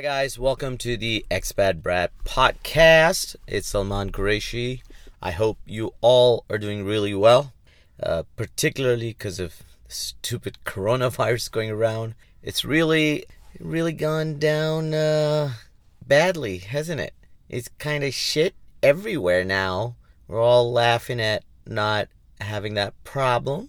Hi, guys. Welcome to the Expat Brat podcast. It's Salman Qureshi. I hope you all are doing really well, uh, particularly because of stupid coronavirus going around. It's really, really gone down uh, badly, hasn't it? It's kind of shit everywhere now. We're all laughing at not having that problem,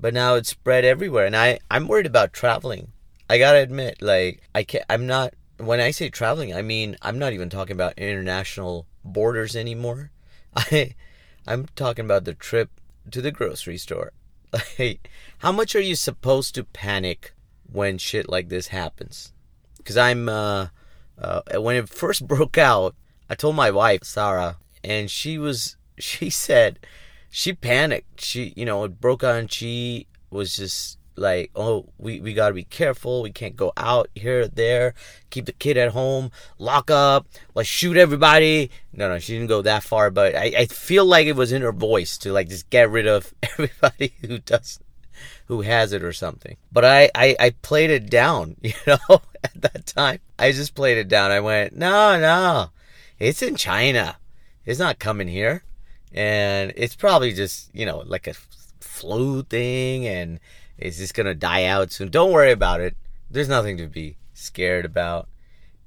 but now it's spread everywhere, and I I'm worried about traveling. I gotta admit, like I can't. I'm not. When I say traveling, I mean I'm not even talking about international borders anymore. I, I'm talking about the trip to the grocery store. Like, how much are you supposed to panic when shit like this happens? Because I'm. Uh, uh, when it first broke out, I told my wife Sarah, and she was. She said, she panicked. She, you know, it broke out, and she was just like, oh, we, we gotta be careful. We can't go out here, or there. Keep the kid at home. Lock up. Like shoot everybody. No, no, she didn't go that far. But I, I feel like it was in her voice to like just get rid of everybody who does, who has it or something. But I, I, I played it down. You know, at that time, I just played it down. I went, no, no, it's in China. It's not coming here, and it's probably just you know like a flu thing and it's this gonna die out soon. Don't worry about it. There's nothing to be scared about.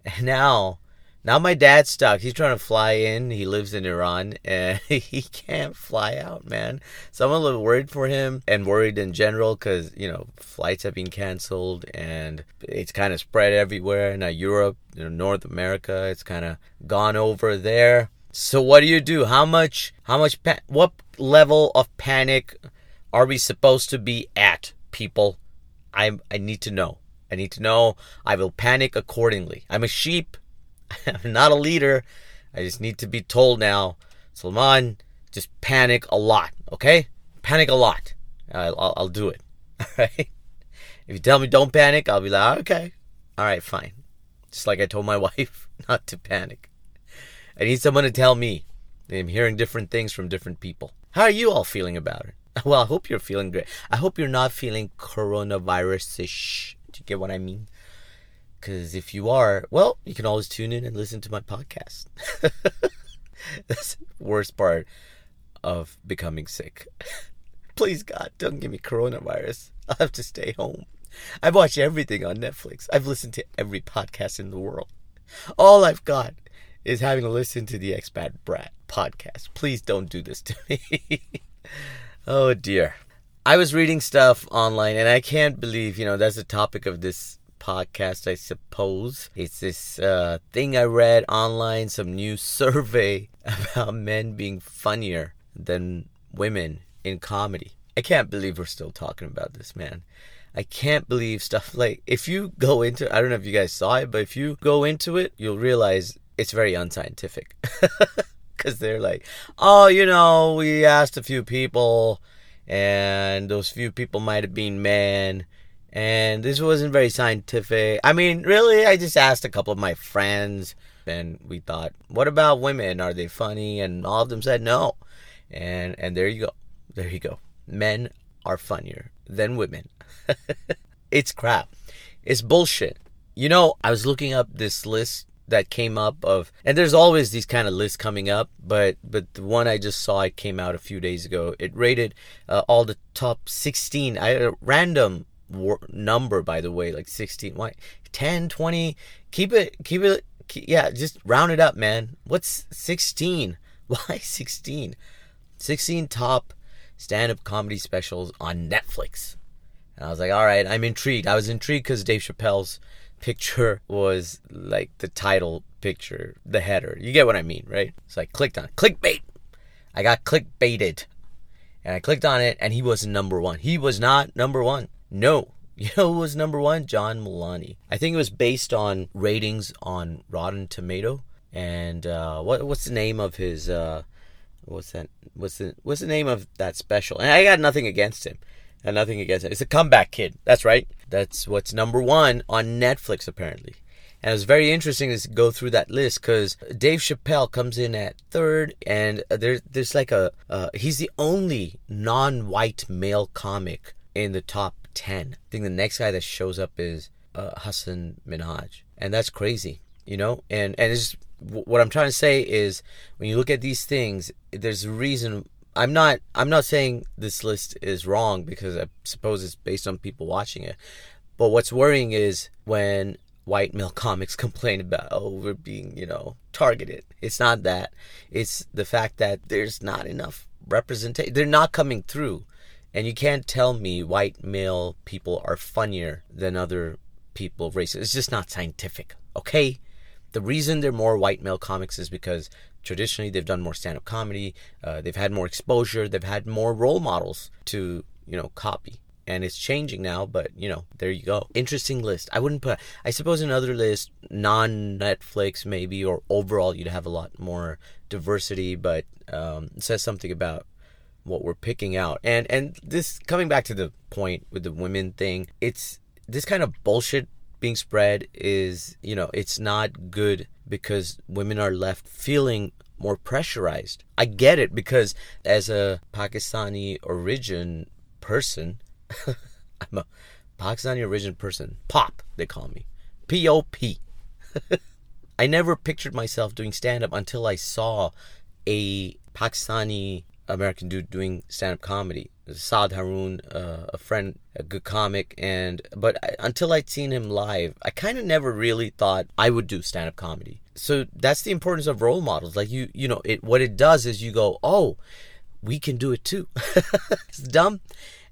And now, now my dad's stuck. He's trying to fly in. He lives in Iran and he can't fly out, man. So I'm a little worried for him and worried in general because, you know, flights have been canceled and it's kind of spread everywhere. Now, Europe, you know, North America, it's kind of gone over there. So what do you do? How much, how much, pa- what level of panic are we supposed to be at? People. I I need to know. I need to know. I will panic accordingly. I'm a sheep. I'm not a leader. I just need to be told now. Salman, just panic a lot, okay? Panic a lot. I'll, I'll, I'll do it. All right. If you tell me don't panic, I'll be like, ah, okay. All right, fine. Just like I told my wife not to panic. I need someone to tell me. I'm hearing different things from different people. How are you all feeling about it? Well, I hope you're feeling great. I hope you're not feeling coronavirus ish. Do you get what I mean? Because if you are, well, you can always tune in and listen to my podcast. That's the worst part of becoming sick. Please, God, don't give me coronavirus. I'll have to stay home. I've watched everything on Netflix. I've listened to every podcast in the world. All I've got is having to listen to the Expat Brat podcast. Please don't do this to me. Oh dear. I was reading stuff online and I can't believe, you know, that's the topic of this podcast, I suppose. It's this uh, thing I read online, some new survey about men being funnier than women in comedy. I can't believe we're still talking about this, man. I can't believe stuff like if you go into I don't know if you guys saw it, but if you go into it, you'll realize it's very unscientific. because they're like, oh, you know, we asked a few people, and those few people might have been men, and this wasn't very scientific. I mean, really, I just asked a couple of my friends, and we thought, what about women? Are they funny? And all of them said no, and and there you go, there you go. Men are funnier than women. it's crap. It's bullshit. You know, I was looking up this list that came up of and there's always these kind of lists coming up but but the one i just saw it came out a few days ago. It rated uh, all the top 16 i a random war, number by the way like 16 why 10 20 keep it keep it keep, yeah just round it up man. What's 16 why 16 16 top stand-up comedy specials on netflix. And i was like all right i'm intrigued. I was intrigued because dave chappelle's picture was like the title picture, the header. You get what I mean, right? So I clicked on it. clickbait. I got clickbaited. And I clicked on it and he was number one. He was not number one. No. You know who was number one? John Mulaney. I think it was based on ratings on Rotten Tomato. And uh, what what's the name of his uh, what's that what's the what's the name of that special? And I got nothing against him. And nothing against it. It's a comeback kid. That's right. That's what's number one on Netflix, apparently. And it was very interesting to go through that list because Dave Chappelle comes in at third, and there's there's like a uh, he's the only non-white male comic in the top ten. I think the next guy that shows up is uh, Hasan Minhaj. and that's crazy, you know. And and it's what I'm trying to say is when you look at these things, there's a reason. I'm not I'm not saying this list is wrong because I suppose it's based on people watching it. But what's worrying is when white male comics complain about oh we're being you know targeted. It's not that. It's the fact that there's not enough representation they're not coming through. And you can't tell me white male people are funnier than other people of races it's just not scientific okay? The reason they're more white male comics is because traditionally they've done more stand-up comedy uh, they've had more exposure they've had more role models to you know copy. And it's changing now but you know there you go. Interesting list. I wouldn't put i suppose another list non netflix maybe or overall you'd have a lot more diversity but um, it says something about what we're picking out. And and this coming back to the point with the women thing it's this kind of bullshit being spread is you know it's not good because women are left feeling more pressurized i get it because as a pakistani origin person I'm a Pakistani origin person. Pop, they call me. P O P. I never pictured myself doing stand up until I saw a Pakistani American dude doing stand up comedy. Saad Haroon, uh, a friend, a good comic, and but I, until I'd seen him live, I kind of never really thought I would do stand up comedy. So that's the importance of role models. Like you, you know, it what it does is you go, oh, we can do it too. it's dumb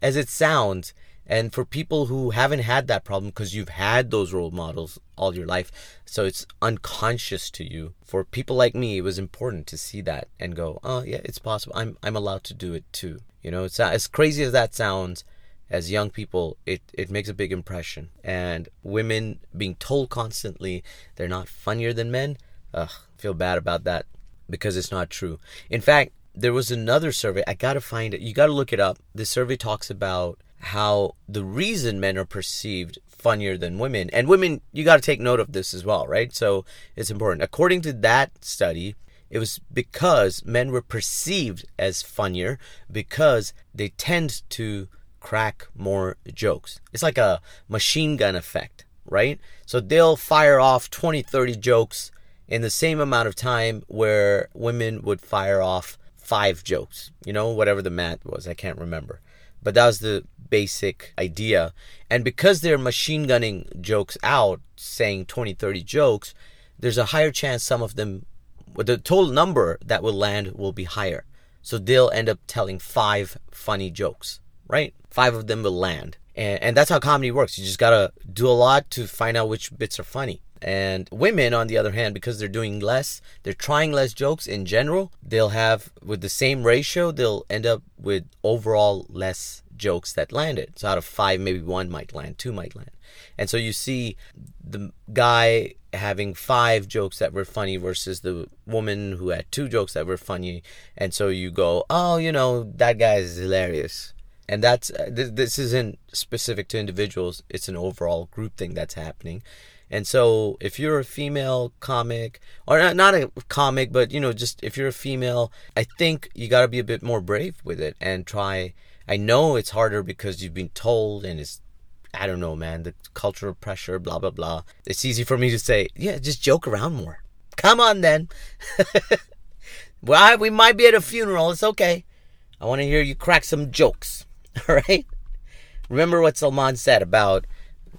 as it sounds. And for people who haven't had that problem because you've had those role models all your life, so it's unconscious to you. For people like me, it was important to see that and go, "Oh, yeah, it's possible. I'm I'm allowed to do it too." You know, it's as crazy as that sounds. As young people, it it makes a big impression. And women being told constantly they're not funnier than men, ugh, feel bad about that because it's not true. In fact, there was another survey. I got to find it. You got to look it up. The survey talks about how the reason men are perceived funnier than women, and women, you got to take note of this as well, right? So it's important. According to that study, it was because men were perceived as funnier because they tend to crack more jokes. It's like a machine gun effect, right? So they'll fire off 20, 30 jokes in the same amount of time where women would fire off five jokes, you know, whatever the math was, I can't remember. But that was the basic idea. And because they're machine gunning jokes out, saying 20, 30 jokes, there's a higher chance some of them, the total number that will land will be higher. So they'll end up telling five funny jokes, right? Five of them will land. And, and that's how comedy works. You just gotta do a lot to find out which bits are funny. And women, on the other hand, because they're doing less, they're trying less jokes in general, they'll have, with the same ratio, they'll end up with overall less jokes that landed. So out of five, maybe one might land, two might land. And so you see the guy having five jokes that were funny versus the woman who had two jokes that were funny. And so you go, oh, you know, that guy is hilarious. And that's, uh, th- this isn't specific to individuals, it's an overall group thing that's happening. And so, if you're a female comic, or not, not a comic, but you know, just if you're a female, I think you got to be a bit more brave with it and try. I know it's harder because you've been told, and it's, I don't know, man, the cultural pressure, blah, blah, blah. It's easy for me to say, yeah, just joke around more. Come on, then. well, we might be at a funeral. It's okay. I want to hear you crack some jokes. All right? Remember what Salman said about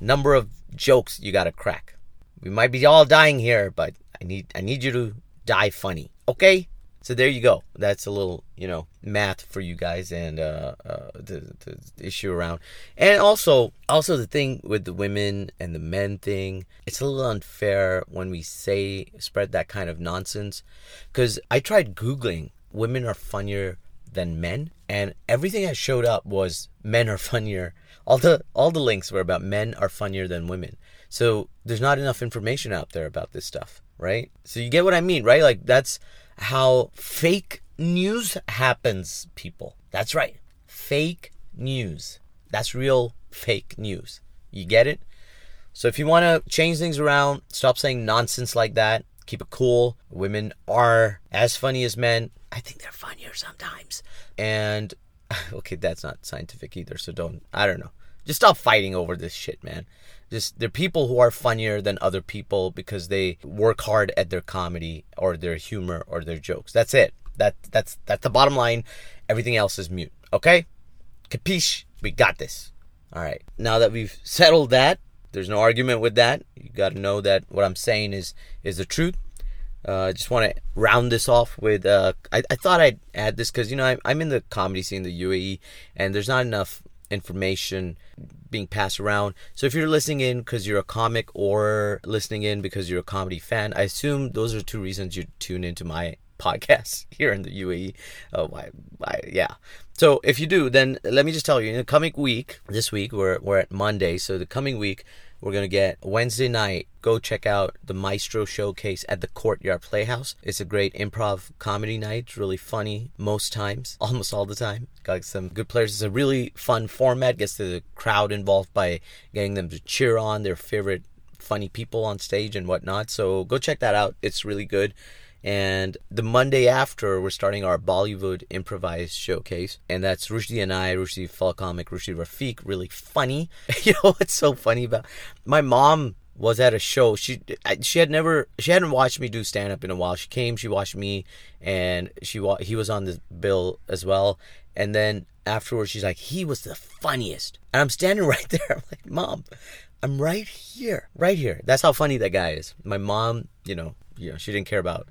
number of jokes you gotta crack. We might be all dying here, but I need I need you to die funny. Okay? So there you go. That's a little, you know, math for you guys and uh, uh, the, the issue around. And also, also the thing with the women and the men thing, it's a little unfair when we say spread that kind of nonsense. Because I tried googling women are funnier than men, and everything that showed up was men are funnier all the all the links were about men are funnier than women. So there's not enough information out there about this stuff, right? So you get what I mean, right? Like that's how fake news happens, people. That's right. Fake news. That's real fake news. You get it? So if you want to change things around, stop saying nonsense like that. Keep it cool. Women are as funny as men. I think they're funnier sometimes. And okay, that's not scientific either, so don't, I don't know. Just stop fighting over this shit, man. Just they're people who are funnier than other people because they work hard at their comedy or their humor or their jokes. That's it. That that's that's the bottom line. Everything else is mute. Okay? Capiche? We got this. All right. Now that we've settled that, there's no argument with that. You got to know that what I'm saying is is the truth. Uh, I just want to round this off with. Uh, I, I thought I'd add this because you know I'm, I'm in the comedy scene, the UAE, and there's not enough information being passed around. So if you're listening in because you're a comic or listening in because you're a comedy fan, I assume those are two reasons you tune into my podcast here in the UAE. Oh, why, yeah. So if you do, then let me just tell you, in the coming week, this week we're we're at Monday, so the coming week we're gonna get Wednesday night. Go check out the Maestro Showcase at the Courtyard Playhouse. It's a great improv comedy night. It's really funny most times, almost all the time. Got some good players. It's a really fun format. Gets the crowd involved by getting them to cheer on their favorite funny people on stage and whatnot. So go check that out. It's really good. And the Monday after, we're starting our Bollywood improvised showcase. And that's Rushdie and I, Rushdie fellow comic, Rushdie Rafiq, really funny. you know what's so funny about my mom was at a show. She she had never she hadn't watched me do stand up in a while. She came, she watched me, and she he was on the bill as well. And then afterwards, she's like, he was the funniest. And I'm standing right there. I'm like, mom, I'm right here, right here. That's how funny that guy is. My mom, you know, you know, she didn't care about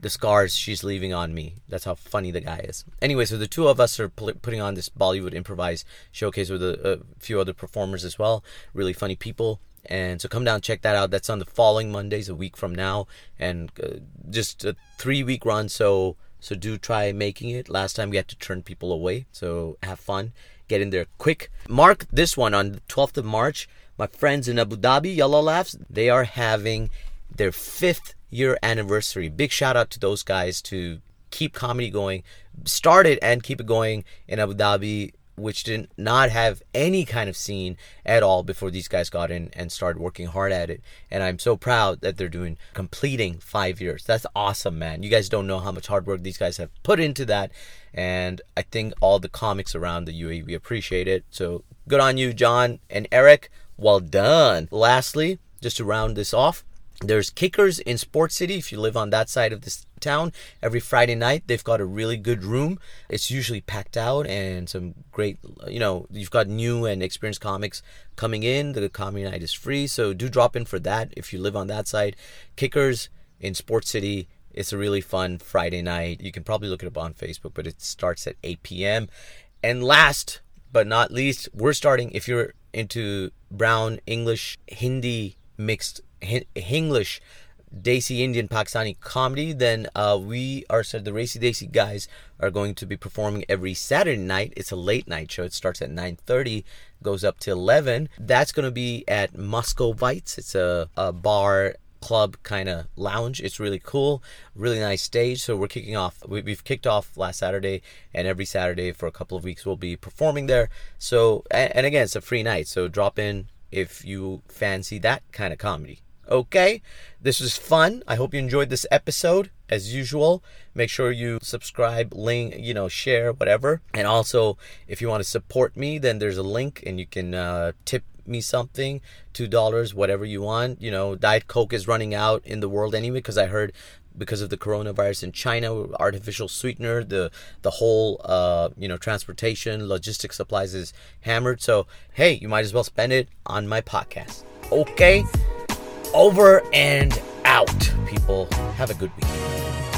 the scars she's leaving on me. That's how funny the guy is. Anyway, so the two of us are pl- putting on this Bollywood improvised showcase with a, a, few other performers as well. Really funny people. And so come down, check that out. That's on the following Mondays, a week from now, and uh, just a three week run. So so do try making it. Last time we had to turn people away, so have fun. Get in there quick. Mark this one on the 12th of March. My friends in Abu Dhabi, Yellow Laughs, they are having their fifth year anniversary. Big shout out to those guys to keep comedy going. Started and keep it going in Abu Dhabi, which did not have any kind of scene at all before these guys got in and started working hard at it. And I'm so proud that they're doing completing five years. That's awesome, man. You guys don't know how much hard work these guys have put into that. And I think all the comics around the UAE appreciate it. So good on you, John and Eric. Well done. Lastly, just to round this off, there's Kickers in Sports City if you live on that side of this town. Every Friday night, they've got a really good room. It's usually packed out and some great, you know, you've got new and experienced comics coming in. The comedy night is free, so do drop in for that if you live on that side. Kickers in Sports City. It's a really fun Friday night. You can probably look it up on Facebook, but it starts at 8 p.m. And last but not least, we're starting, if you're into brown English, Hindi mixed English Desi Indian Pakistani comedy, then uh, we are so the Racy Desi guys are going to be performing every Saturday night. It's a late night show. It starts at 9:30, goes up to 11. That's going to be at Muscovites. It's a, a bar club kind of lounge. It's really cool, really nice stage. So we're kicking off. We, have kicked off last Saturday, and every Saturday for a couple of weeks we'll be performing there. So and again, it's a free night. So drop in if you fancy that kind of comedy. Okay, this was fun. I hope you enjoyed this episode. As usual, make sure you subscribe, link, you know, share, whatever. And also, if you want to support me, then there's a link and you can uh, tip me something two dollars whatever you want you know diet coke is running out in the world anyway because i heard because of the coronavirus in china artificial sweetener the the whole uh you know transportation logistics supplies is hammered so hey you might as well spend it on my podcast okay over and out, people. Have a good week.